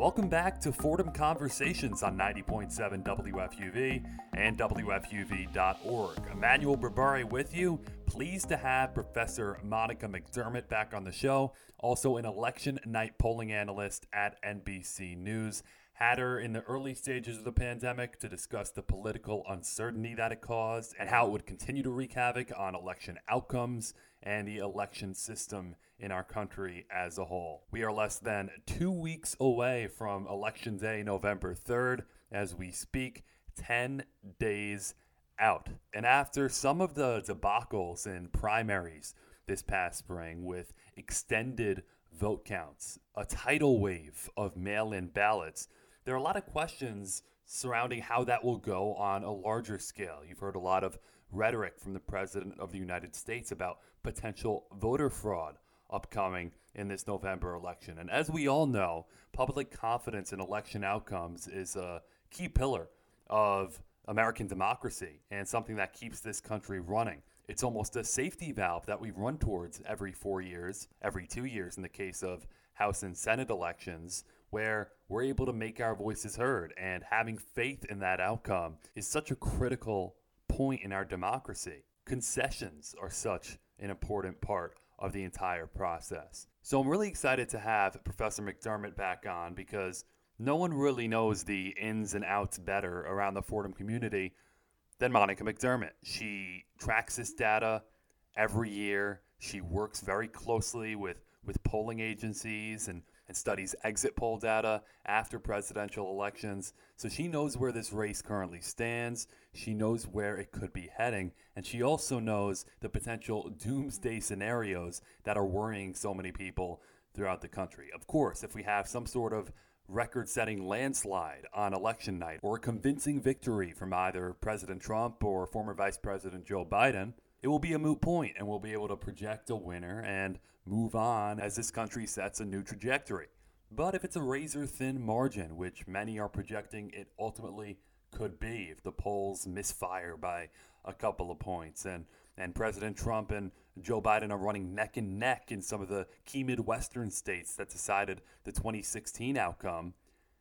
Welcome back to Fordham Conversations on 90.7 WFUV and WFUV.org. Emmanuel Berbari with you. Pleased to have Professor Monica McDermott back on the show, also an election night polling analyst at NBC News. Had her in the early stages of the pandemic to discuss the political uncertainty that it caused and how it would continue to wreak havoc on election outcomes and the election system in our country as a whole. We are less than two weeks away from Election Day, November 3rd, as we speak, 10 days out. And after some of the debacles in primaries this past spring with extended vote counts, a tidal wave of mail in ballots, there are a lot of questions surrounding how that will go on a larger scale. You've heard a lot of rhetoric from the President of the United States about potential voter fraud upcoming in this November election. And as we all know, public confidence in election outcomes is a key pillar of American democracy and something that keeps this country running. It's almost a safety valve that we run towards every four years, every two years in the case of House and Senate elections, where we're able to make our voices heard. And having faith in that outcome is such a critical point in our democracy. Concessions are such an important part of the entire process. So I'm really excited to have Professor McDermott back on because no one really knows the ins and outs better around the Fordham community than Monica McDermott. She tracks this data every year. She works very closely with, with polling agencies and and studies exit poll data after presidential elections. So she knows where this race currently stands. She knows where it could be heading. And she also knows the potential doomsday scenarios that are worrying so many people throughout the country. Of course, if we have some sort of record setting landslide on election night or a convincing victory from either President Trump or former Vice President Joe Biden, it will be a moot point and we'll be able to project a winner and move on as this country sets a new trajectory. But if it's a razor thin margin, which many are projecting it ultimately could be if the polls misfire by a couple of points and and President Trump and Joe Biden are running neck and neck in some of the key Midwestern states that decided the 2016 outcome,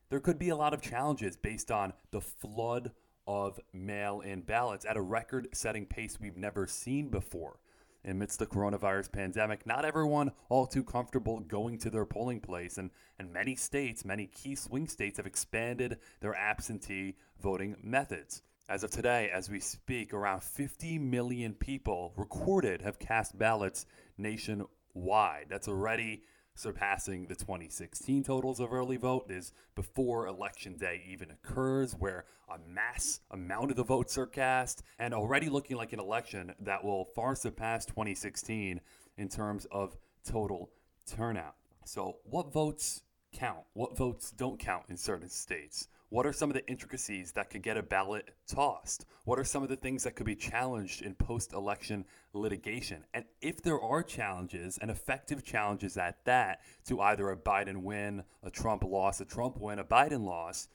there could be a lot of challenges based on the flood of mail in ballots at a record setting pace we've never seen before. Amidst the coronavirus pandemic, not everyone all too comfortable going to their polling place, and, and many states, many key swing states, have expanded their absentee voting methods. As of today, as we speak, around 50 million people recorded have cast ballots nationwide. That's already surpassing the 2016 totals of early vote is before election day even occurs, where a mass amount of the votes are cast, and already looking like an election that will far surpass 2016 in terms of total turnout. So, what votes count? What votes don't count in certain states? What are some of the intricacies that could get a ballot tossed? What are some of the things that could be challenged in post election litigation? And if there are challenges, and effective challenges at that, to either a Biden win, a Trump loss, a Trump win, a Biden loss,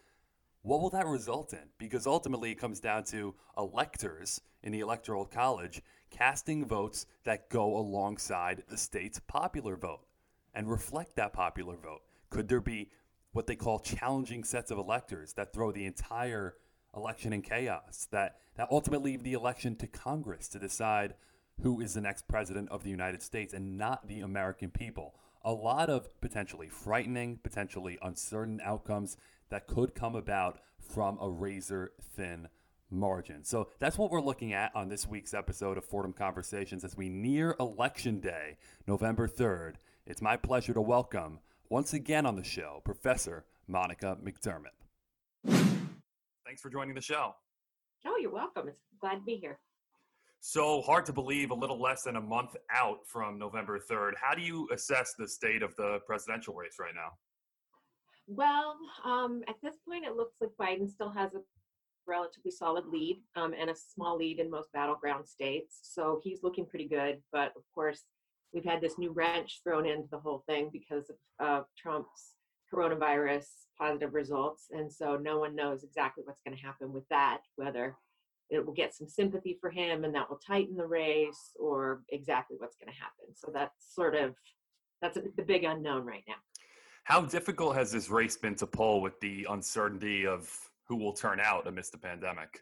what will that result in? Because ultimately it comes down to electors in the Electoral College casting votes that go alongside the state's popular vote and reflect that popular vote. Could there be what they call challenging sets of electors that throw the entire election in chaos, that, that ultimately leave the election to Congress to decide who is the next president of the United States and not the American people. A lot of potentially frightening, potentially uncertain outcomes that could come about from a razor thin margin. So that's what we're looking at on this week's episode of Fordham Conversations as we near Election Day, November 3rd. It's my pleasure to welcome once again on the show, Professor Monica McDermott. Thanks for joining the show. Oh, you're welcome. It's glad to be here. So hard to believe a little less than a month out from November 3rd. How do you assess the state of the presidential race right now? Well, um, at this point, it looks like Biden still has a relatively solid lead um, and a small lead in most battleground states. So he's looking pretty good. But of course, we've had this new wrench thrown into the whole thing because of uh, Trump's coronavirus positive results. And so no one knows exactly what's going to happen with that, whether it will get some sympathy for him and that will tighten the race or exactly what's going to happen. So that's sort of that's the big unknown right now. How difficult has this race been to poll with the uncertainty of who will turn out amidst the pandemic?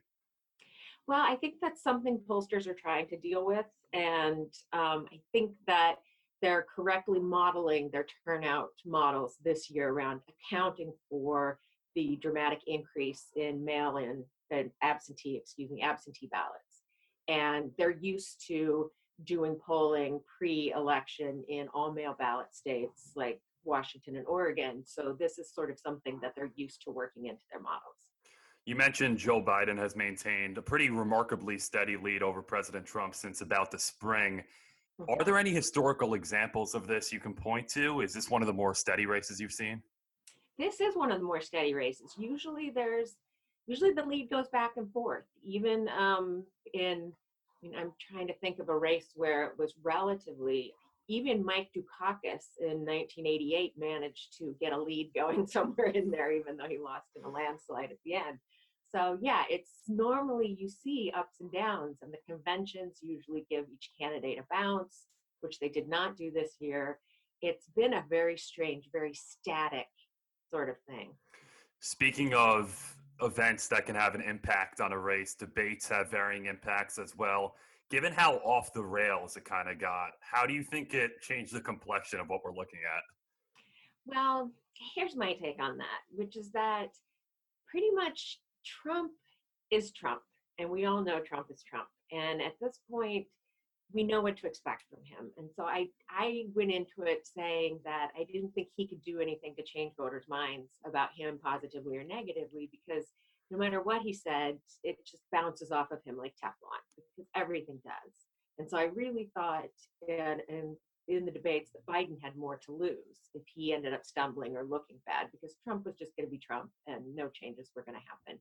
Well, I think that's something pollsters are trying to deal with. And um, I think that they're correctly modeling their turnout models this year around accounting for the dramatic increase in mail-in and absentee, excuse me, absentee ballots. And they're used to doing polling pre-election in all mail ballot states like Washington and Oregon. So this is sort of something that they're used to working into their models. You mentioned Joe Biden has maintained a pretty remarkably steady lead over President Trump since about the spring. Are Mhm. there any historical examples of this you can point to? Is this one of the more steady races you've seen? This is one of the more steady races. Usually there's usually the lead goes back and forth. Even um, in I mean, I'm trying to think of a race where it was relatively even Mike Dukakis in 1988 managed to get a lead going somewhere in there, even though he lost in a landslide at the end. So yeah, it's normally you see ups and downs, and the conventions usually give each candidate a bounce, which they did not do this year. It's been a very strange, very static sort of thing. Speaking of events that can have an impact on a race, debates have varying impacts as well. Given how off the rails it kind of got, how do you think it changed the complexion of what we're looking at? Well, here's my take on that, which is that pretty much Trump is Trump, and we all know Trump is Trump. And at this point, we know what to expect from him. And so I, I went into it saying that I didn't think he could do anything to change voters' minds about him positively or negatively because no matter what he said, it just bounces off of him like Teflon because everything does. And so I really thought, and, and in the debates that Biden had more to lose if he ended up stumbling or looking bad because Trump was just going to be Trump and no changes were going to happen.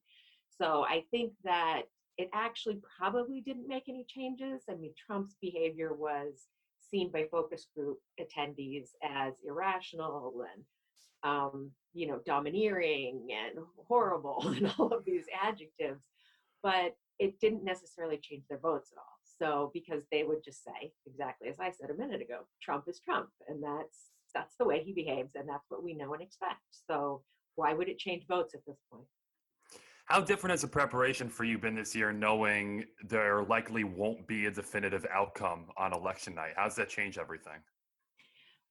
So I think that it actually probably didn't make any changes. I mean, Trump's behavior was seen by focus group attendees as irrational and um, you know domineering and horrible and all of these adjectives, but it didn't necessarily change their votes at all. So because they would just say exactly as I said a minute ago, Trump is Trump, and that's that's the way he behaves, and that's what we know and expect. So why would it change votes at this point? How different has the preparation for you been this year, knowing there likely won't be a definitive outcome on election night? How's that change everything?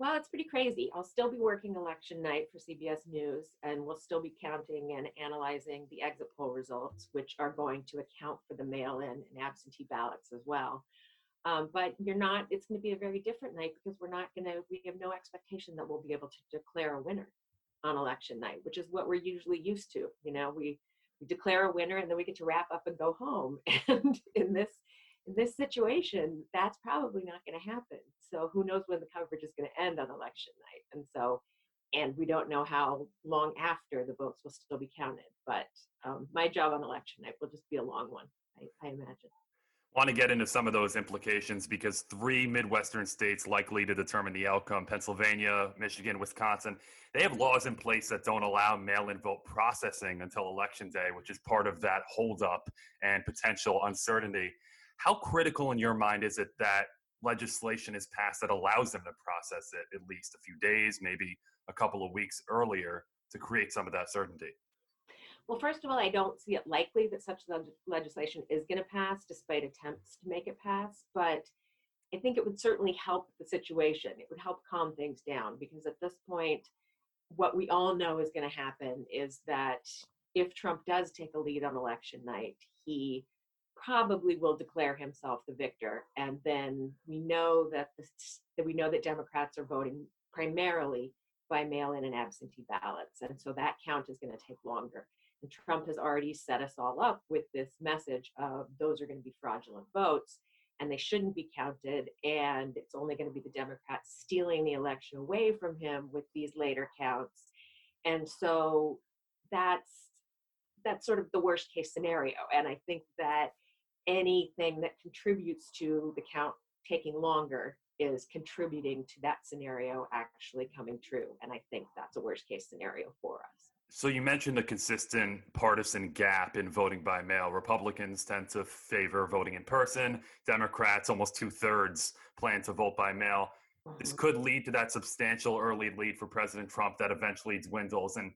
Well, it's pretty crazy. I'll still be working election night for CBS News, and we'll still be counting and analyzing the exit poll results, which are going to account for the mail in and absentee ballots as well. Um, but you're not, it's going to be a very different night because we're not going to, we have no expectation that we'll be able to declare a winner on election night, which is what we're usually used to. You know, we, we declare a winner and then we get to wrap up and go home. And in this this situation, that's probably not going to happen. So who knows when the coverage is going to end on election night? And so, and we don't know how long after the votes will still be counted. But um, my job on election night will just be a long one, I, I imagine. want to get into some of those implications because three Midwestern states likely to determine the outcome Pennsylvania, Michigan, Wisconsin they have laws in place that don't allow mail in vote processing until election day, which is part of that holdup and potential uncertainty. How critical in your mind is it that legislation is passed that allows them to process it at least a few days, maybe a couple of weeks earlier to create some of that certainty? Well, first of all, I don't see it likely that such leg- legislation is going to pass, despite attempts to make it pass. But I think it would certainly help the situation. It would help calm things down because at this point, what we all know is going to happen is that if Trump does take a lead on election night, he probably will declare himself the victor, and then we know that the, that we know that Democrats are voting primarily by mail-in and absentee ballots, and so that count is going to take longer. And Trump has already set us all up with this message of those are going to be fraudulent votes and they shouldn't be counted. And it's only going to be the Democrats stealing the election away from him with these later counts. And so that's that's sort of the worst case scenario. And I think that anything that contributes to the count taking longer is contributing to that scenario actually coming true. And I think that's a worst case scenario for us. So you mentioned the consistent partisan gap in voting by mail. Republicans tend to favor voting in person. Democrats, almost two thirds, plan to vote by mail. This mm-hmm. could lead to that substantial early lead for President Trump that eventually dwindles. And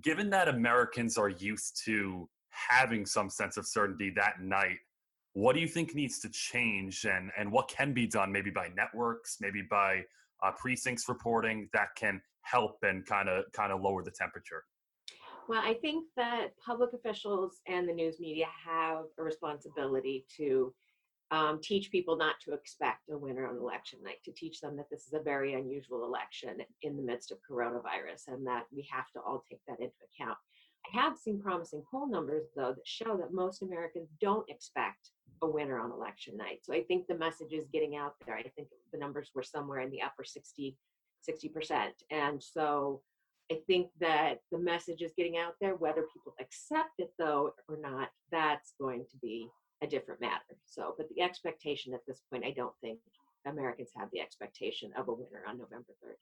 given that Americans are used to having some sense of certainty that night, what do you think needs to change and, and what can be done maybe by networks, maybe by uh, precincts reporting that can help and kind of kind of lower the temperature? Well, I think that public officials and the news media have a responsibility to um, teach people not to expect a winner on election night, to teach them that this is a very unusual election in the midst of coronavirus and that we have to all take that into account. I have seen promising poll numbers, though, that show that most Americans don't expect a winner on election night. So I think the message is getting out there. I think the numbers were somewhere in the upper 60, 60%. And so I think that the message is getting out there. Whether people accept it, though, or not, that's going to be a different matter. So, but the expectation at this point, I don't think Americans have the expectation of a winner on November 3rd.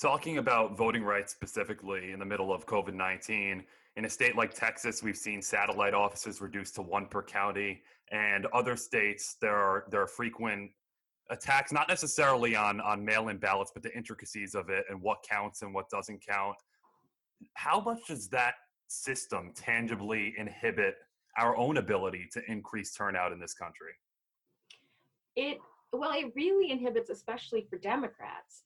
Talking about voting rights specifically in the middle of COVID 19, in a state like Texas, we've seen satellite offices reduced to one per county, and other states there are there are frequent attacks, not necessarily on on mail-in ballots, but the intricacies of it and what counts and what doesn't count. How much does that system tangibly inhibit our own ability to increase turnout in this country? It well, it really inhibits, especially for Democrats,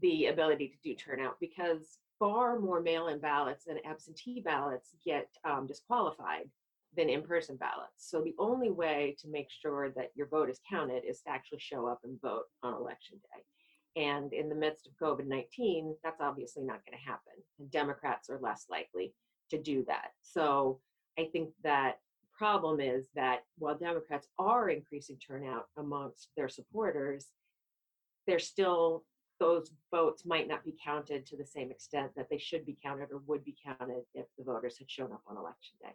the ability to do turnout because far more mail-in ballots and absentee ballots get um, disqualified than in-person ballots. So the only way to make sure that your vote is counted is to actually show up and vote on election day. And in the midst of COVID-19, that's obviously not going to happen. And Democrats are less likely to do that. So I think that problem is that while Democrats are increasing turnout amongst their supporters, they're still those votes might not be counted to the same extent that they should be counted or would be counted if the voters had shown up on election day.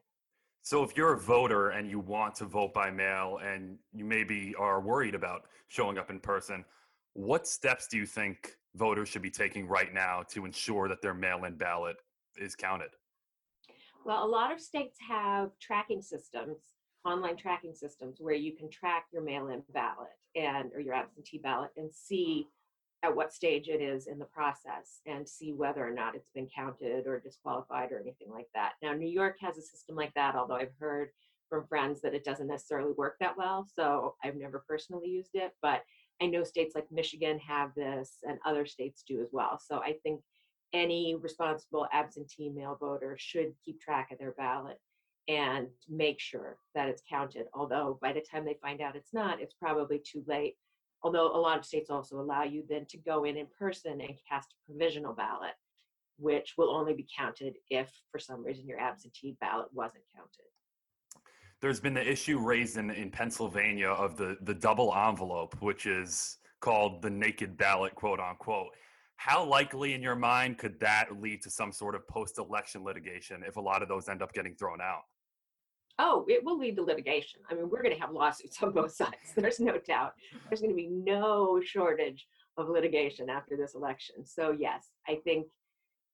So, if you're a voter and you want to vote by mail and you maybe are worried about showing up in person, what steps do you think voters should be taking right now to ensure that their mail in ballot is counted? Well, a lot of states have tracking systems, online tracking systems, where you can track your mail in ballot and or your absentee ballot and see at what stage it is in the process and see whether or not it's been counted or disqualified or anything like that. Now, New York has a system like that, although I've heard from friends that it doesn't necessarily work that well. So I've never personally used it, but I know states like Michigan have this and other states do as well. So I think any responsible absentee mail voter should keep track of their ballot and make sure that it's counted. Although by the time they find out it's not, it's probably too late although a lot of states also allow you then to go in in person and cast a provisional ballot which will only be counted if for some reason your absentee ballot wasn't counted. There's been the issue raised in, in pennsylvania of the, the double envelope which is called the naked ballot quote unquote. How likely in your mind could that lead to some sort of post-election litigation if a lot of those end up getting thrown out oh, it will lead to litigation. I mean, we're going to have lawsuits on both sides. There's no doubt. There's going to be no shortage of litigation after this election. So yes, I think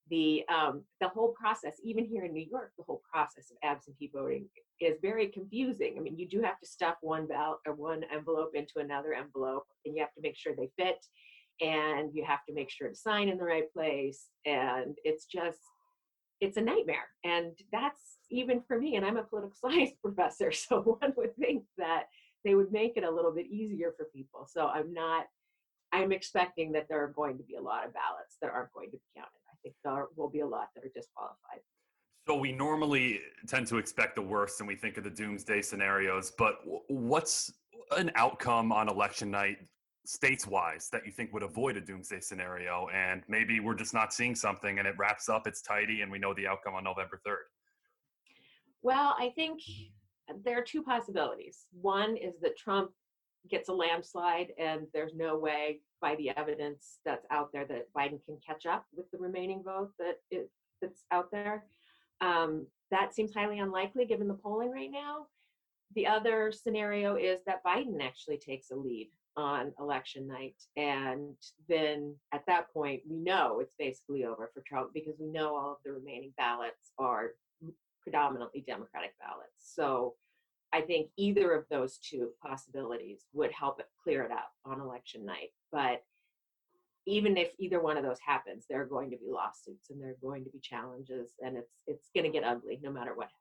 the um, the whole process, even here in New York, the whole process of absentee voting is very confusing. I mean, you do have to stuff one ballot or one envelope into another envelope, and you have to make sure they fit, and you have to make sure to sign in the right place, and it's just it's a nightmare. And that's even for me, and I'm a political science professor, so one would think that they would make it a little bit easier for people. So I'm not, I'm expecting that there are going to be a lot of ballots that aren't going to be counted. I think there will be a lot that are disqualified. So we normally tend to expect the worst and we think of the doomsday scenarios, but what's an outcome on election night states wise that you think would avoid a doomsday scenario and maybe we're just not seeing something and it wraps up it's tidy and we know the outcome on november 3rd well i think there are two possibilities. One is that trump gets a landslide and there's no way by the evidence that's out there that biden can catch up with the remaining vote that is, that's out there. Um, that seems highly unlikely given the polling right now. The other scenario is that biden actually takes a lead on election night. And then at that point, we know it's basically over for Trump because we know all of the remaining ballots are predominantly Democratic ballots. So I think either of those two possibilities would help it clear it up on election night. But even if either one of those happens, there are going to be lawsuits and there are going to be challenges, and it's it's going to get ugly no matter what happens.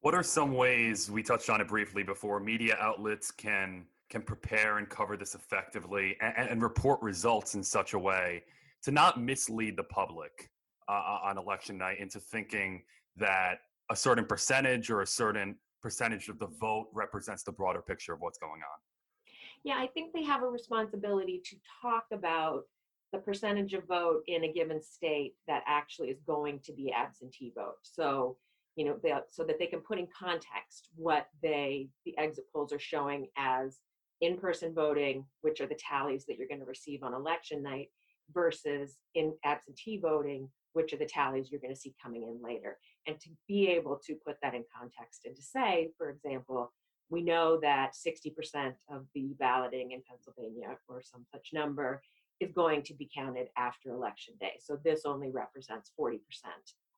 What are some ways we touched on it briefly before? Media outlets can can prepare and cover this effectively and, and report results in such a way to not mislead the public uh, on election night into thinking that a certain percentage or a certain percentage of the vote represents the broader picture of what's going on. Yeah, I think they have a responsibility to talk about the percentage of vote in a given state that actually is going to be absentee vote. So, you know, they, so that they can put in context what they the exit polls are showing as in-person voting, which are the tallies that you're going to receive on election night, versus in absentee voting, which are the tallies you're going to see coming in later. And to be able to put that in context and to say, for example, we know that 60% of the balloting in Pennsylvania or some such number is going to be counted after election day. So this only represents 40%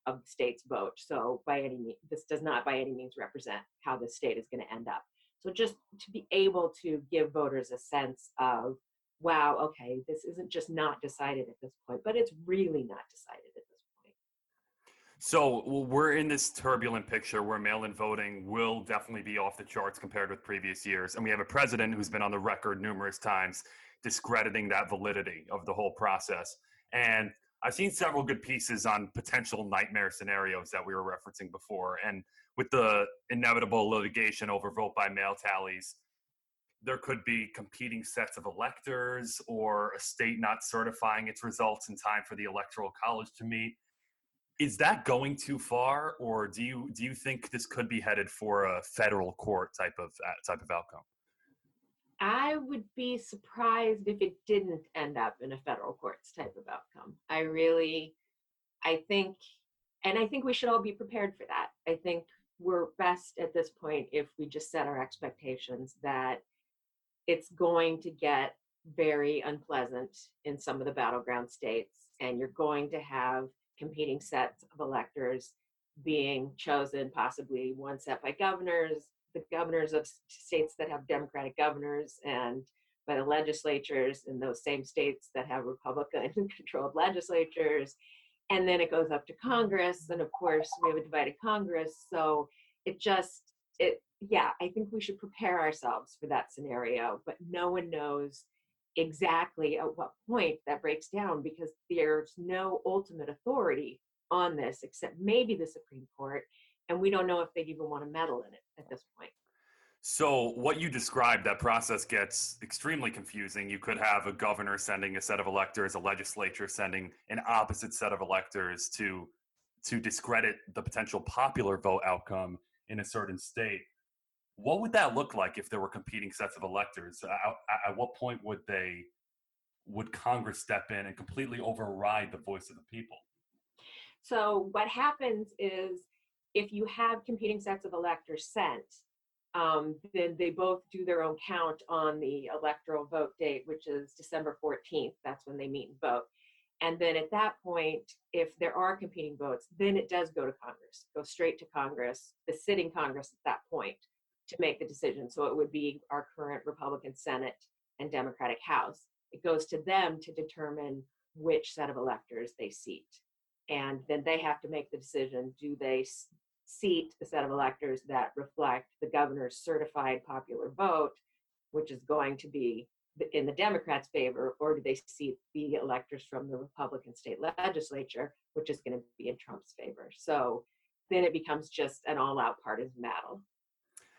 of the state's vote. So by any means, this does not by any means represent how the state is going to end up. So just to be able to give voters a sense of, wow, okay, this isn't just not decided at this point, but it's really not decided at this point. So we're in this turbulent picture where mail-in voting will definitely be off the charts compared with previous years, and we have a president who's been on the record numerous times discrediting that validity of the whole process. And I've seen several good pieces on potential nightmare scenarios that we were referencing before. And with the inevitable litigation over vote by mail tallies, there could be competing sets of electors or a state not certifying its results in time for the electoral college to meet. Is that going too far, or do you do you think this could be headed for a federal court type of uh, type of outcome? I would be surprised if it didn't end up in a federal courts type of outcome. I really, I think, and I think we should all be prepared for that. I think we're best at this point if we just set our expectations that it's going to get very unpleasant in some of the battleground states, and you're going to have competing sets of electors being chosen, possibly one set by governors, the governors of states that have Democratic governors, and by the legislatures in those same states that have Republican controlled legislatures. And then it goes up to Congress, and of course, we have a divided Congress. So it just, it yeah, I think we should prepare ourselves for that scenario, but no one knows exactly at what point that breaks down because there's no ultimate authority on this except maybe the Supreme Court, and we don't know if they'd even want to meddle in it at this point. So, what you described, that process gets extremely confusing. You could have a governor sending a set of electors, a legislature sending an opposite set of electors to to discredit the potential popular vote outcome in a certain state what would that look like if there were competing sets of electors? Uh, at, at what point would they would Congress step in and completely override the voice of the people? So what happens is if you have competing sets of electors sent, um, then they both do their own count on the electoral vote date, which is December 14th. That's when they meet and vote. And then at that point, if there are competing votes, then it does go to Congress, go straight to Congress, the sitting Congress at that point to make the decision. So it would be our current Republican Senate and Democratic House. It goes to them to determine which set of electors they seat. And then they have to make the decision do they seat the set of electors that reflect the governor's certified popular vote, which is going to be in the Democrats' favor, or do they seat the electors from the Republican state legislature, which is going to be in Trump's favor? So then it becomes just an all out partisan battle.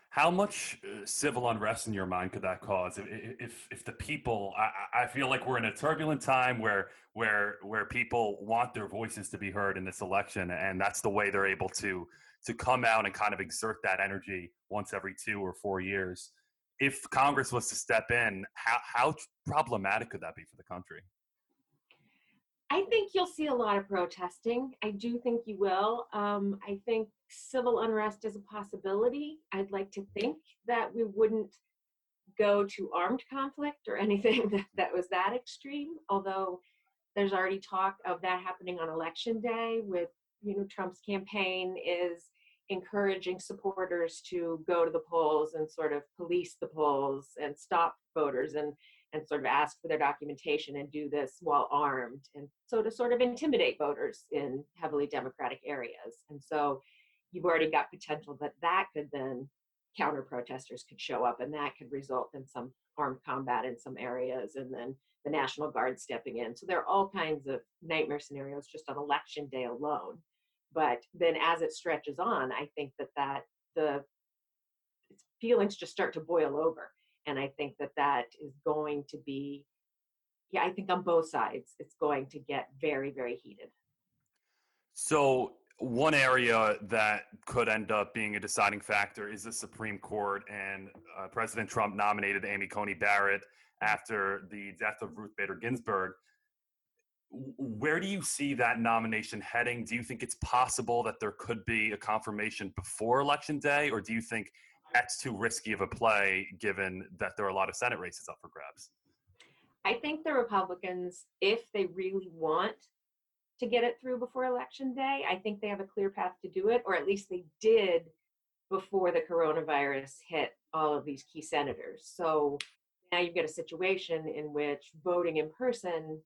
How much uh, civil unrest in your mind could that cause? If, if, if the people, I, I feel like we're in a turbulent time where, where, where people want their voices to be heard in this election, and that's the way they're able to, to come out and kind of exert that energy once every two or four years. If Congress was to step in, how, how problematic could that be for the country? I think you'll see a lot of protesting. I do think you will. Um, I think civil unrest is a possibility. I'd like to think that we wouldn't go to armed conflict or anything that, that was that extreme, although there's already talk of that happening on election day with you know Trump's campaign is encouraging supporters to go to the polls and sort of police the polls and stop voters and and sort of ask for their documentation and do this while armed. And so to sort of intimidate voters in heavily democratic areas. And so you've already got potential that that could then counter protesters could show up and that could result in some armed combat in some areas and then the national guard stepping in. So there are all kinds of nightmare scenarios just on election day alone but then as it stretches on i think that that the feelings just start to boil over and i think that that is going to be yeah i think on both sides it's going to get very very heated so one area that could end up being a deciding factor is the Supreme Court, and uh, President Trump nominated Amy Coney Barrett after the death of Ruth Bader Ginsburg. Where do you see that nomination heading? Do you think it's possible that there could be a confirmation before Election Day, or do you think that's too risky of a play given that there are a lot of Senate races up for grabs? I think the Republicans, if they really want to get it through before election day, I think they have a clear path to do it, or at least they did before the coronavirus hit all of these key senators. So now you've got a situation in which voting in person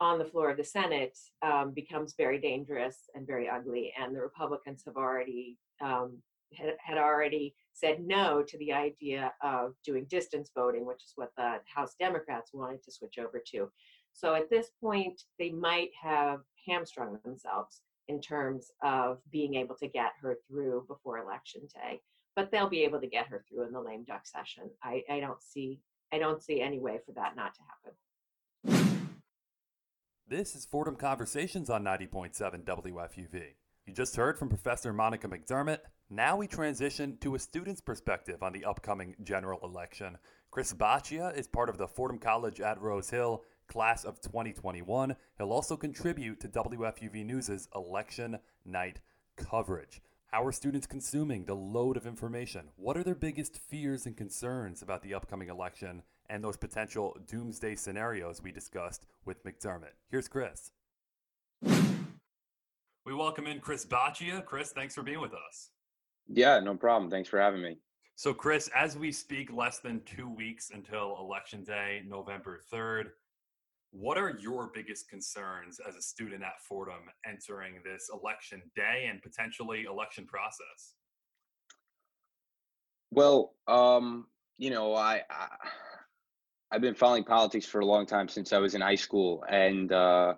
on the floor of the Senate um, becomes very dangerous and very ugly. And the Republicans have already um, had, had already said no to the idea of doing distance voting, which is what the House Democrats wanted to switch over to. So at this point, they might have hamstrung themselves in terms of being able to get her through before election day. But they'll be able to get her through in the lame duck session. I, I don't see I don't see any way for that not to happen. This is Fordham Conversations on 90.7 WFUV. You just heard from Professor Monica McDermott. Now we transition to a student's perspective on the upcoming general election. Chris Baccia is part of the Fordham College at Rose Hill class of 2021. He'll also contribute to WFUV News' election night coverage. How are students consuming the load of information? What are their biggest fears and concerns about the upcoming election and those potential doomsday scenarios we discussed with McDermott? Here's Chris. We welcome in Chris Baccia. Chris, thanks for being with us. Yeah, no problem. Thanks for having me. So, Chris, as we speak, less than two weeks until Election Day, November 3rd, what are your biggest concerns as a student at Fordham entering this election day and potentially election process? Well, um, you know, I, I I've been following politics for a long time since I was in high school, and uh,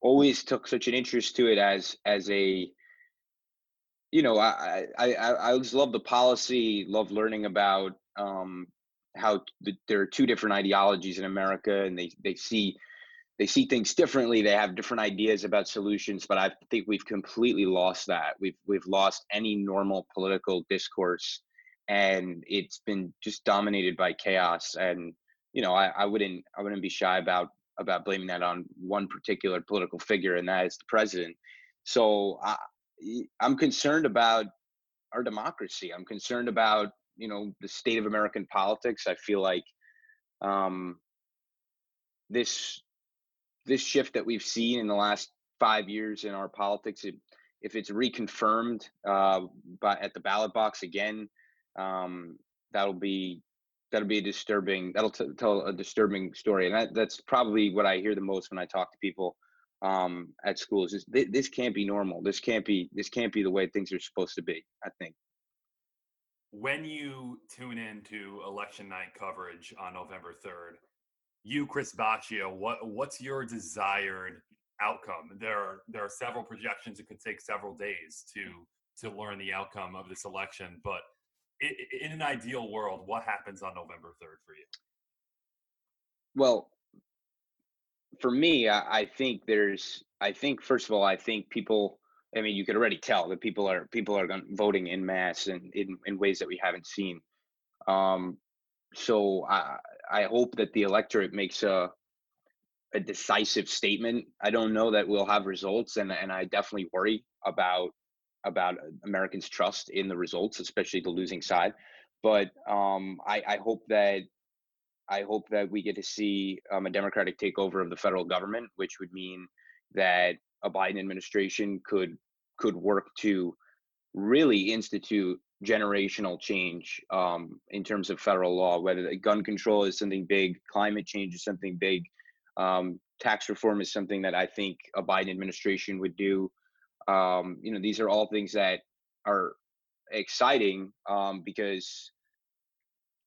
always took such an interest to it as as a you know I I I, just love the policy, love learning about um, how the, there are two different ideologies in America, and they they see they see things differently. They have different ideas about solutions, but I think we've completely lost that. We've we've lost any normal political discourse, and it's been just dominated by chaos. And you know, I, I wouldn't I wouldn't be shy about about blaming that on one particular political figure, and that is the president. So I, I'm concerned about our democracy. I'm concerned about you know the state of American politics. I feel like um, this this shift that we've seen in the last five years in our politics, it, if it's reconfirmed uh, by at the ballot box again, um, that'll be that'll be a disturbing. That'll t- tell a disturbing story, and that, that's probably what I hear the most when I talk to people um, at schools. Is this, this can't be normal. This can't be this can't be the way things are supposed to be. I think when you tune into election night coverage on November 3rd, you, Chris Baccia what what's your desired outcome? There are there are several projections. It could take several days to to learn the outcome of this election. But in an ideal world, what happens on November 3rd for you? Well, for me, I, think there's. I think first of all, I think people I mean, you could already tell that people are people are voting in mass and in, in ways that we haven't seen. Um, so I I hope that the electorate makes a a decisive statement. I don't know that we'll have results, and and I definitely worry about about Americans' trust in the results, especially the losing side. But um, I, I hope that I hope that we get to see um, a Democratic takeover of the federal government, which would mean that a Biden administration could could work to really institute generational change um, in terms of federal law, whether gun control is something big, climate change is something big, um, tax reform is something that I think a Biden administration would do. Um, you know, these are all things that are exciting um, because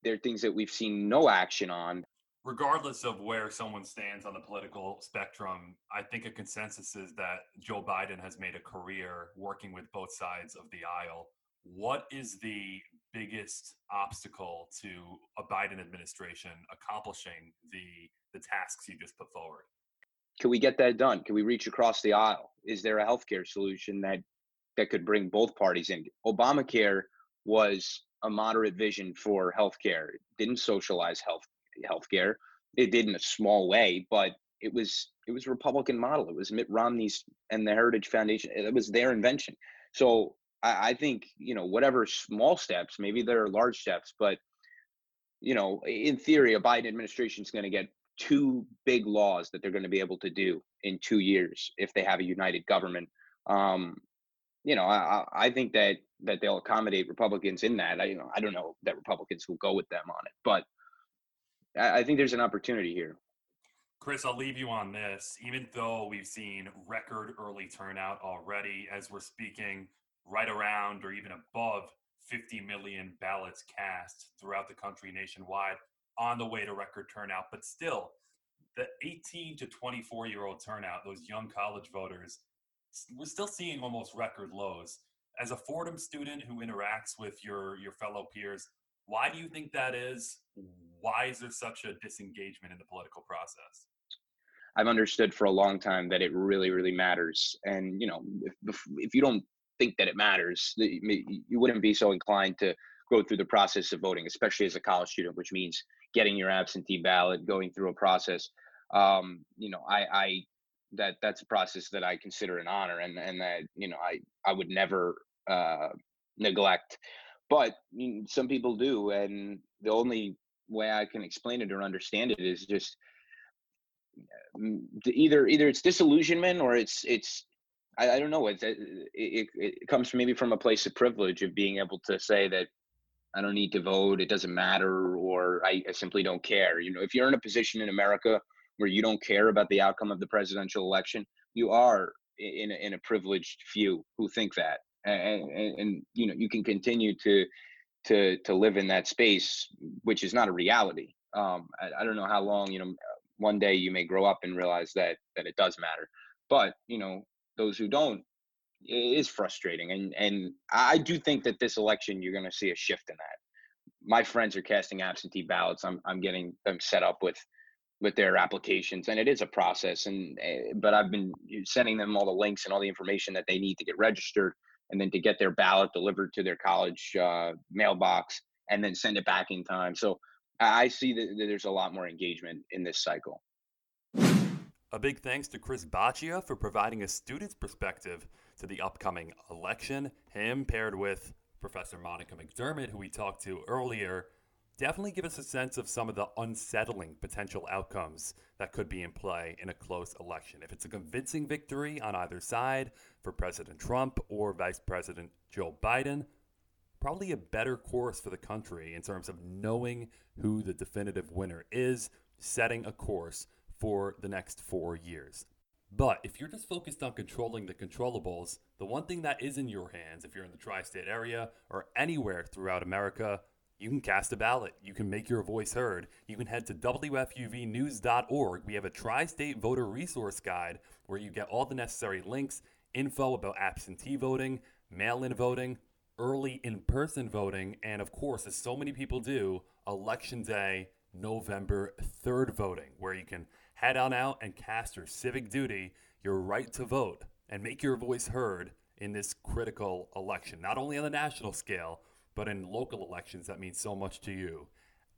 they're things that we've seen no action on. Regardless of where someone stands on the political spectrum, I think a consensus is that Joe Biden has made a career working with both sides of the aisle. What is the biggest obstacle to a Biden administration accomplishing the the tasks you just put forward? Can we get that done? Can we reach across the aisle? Is there a healthcare solution that that could bring both parties in? Obamacare was a moderate vision for healthcare. It didn't socialize health healthcare. It did in a small way, but it was it was a Republican model. It was Mitt Romney's and the Heritage Foundation. It was their invention. So I, I think you know whatever small steps, maybe there are large steps, but you know, in theory, a Biden administration is going to get two big laws that they're going to be able to do in two years if they have a united government. Um, you know, I, I think that that they'll accommodate Republicans in that. I, you know, I don't know that Republicans will go with them on it, but I, I think there's an opportunity here. Chris, I'll leave you on this. Even though we've seen record early turnout already, as we're speaking, right around or even above 50 million ballots cast throughout the country nationwide on the way to record turnout, but still, the 18 to 24 year old turnout, those young college voters, we're still seeing almost record lows. As a Fordham student who interacts with your your fellow peers, why do you think that is? Why is there such a disengagement in the political process? I've understood for a long time that it really, really matters. And you know, if, if you don't think that it matters, you wouldn't be so inclined to go through the process of voting, especially as a college student, which means getting your absentee ballot, going through a process. Um, you know, I, I that that's a process that I consider an honor, and and that you know I I would never uh, neglect. But some people do, and the only way I can explain it or understand it is just mm, either either it's disillusionment or it's it's I, I don't know it, it it comes maybe from a place of privilege of being able to say that I don't need to vote. It doesn't matter, or I, I, simply don't care. You know, if you're in a position in America where you don't care about the outcome of the presidential election, you are in a, in a privileged few who think that, and, and, and you know, you can continue to to to live in that space, which is not a reality. Um, I, I don't know how long. You know, one day you may grow up and realize that that it does matter, but you know, those who don't is frustrating. And and I do think that this election you're going to see a shift in that. My friends are casting absentee ballots. I'm I'm getting them set up with with their applications, and it is a process. And uh, but I've been sending them all the links and all the information that they need to get registered, and then to get their ballot delivered to their college uh, mailbox, and then send it back in time. So I see that there's a lot more engagement in this cycle. A big thanks to Chris Baccia for providing a student's perspective to the upcoming election. Him paired with Professor Monica McDermott, who we talked to earlier, definitely give us a sense of some of the unsettling potential outcomes that could be in play in a close election. If it's a convincing victory on either side for President Trump or Vice President Joe Biden, probably a better course for the country in terms of knowing who the definitive winner is, setting a course for the next four years. But if you're just focused on controlling the controllables, the one thing that is in your hands, if you're in the tri state area or anywhere throughout America, you can cast a ballot. You can make your voice heard. You can head to WFUVnews.org. We have a tri state voter resource guide where you get all the necessary links, info about absentee voting, mail in voting, early in person voting, and of course, as so many people do, Election Day, November 3rd voting, where you can head on out and cast your civic duty, your right to vote, and make your voice heard in this critical election, not only on the national scale, but in local elections that mean so much to you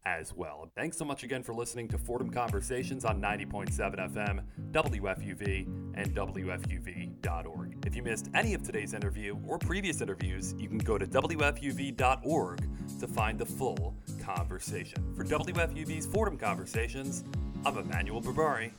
as well. Thanks so much again for listening to Fordham Conversations on 90.7 FM, WFUV, and WFUV.org. If you missed any of today's interview or previous interviews, you can go to WFUV.org to find the full conversation. For WFUV's Fordham Conversations, I'm Emmanuel Berbari.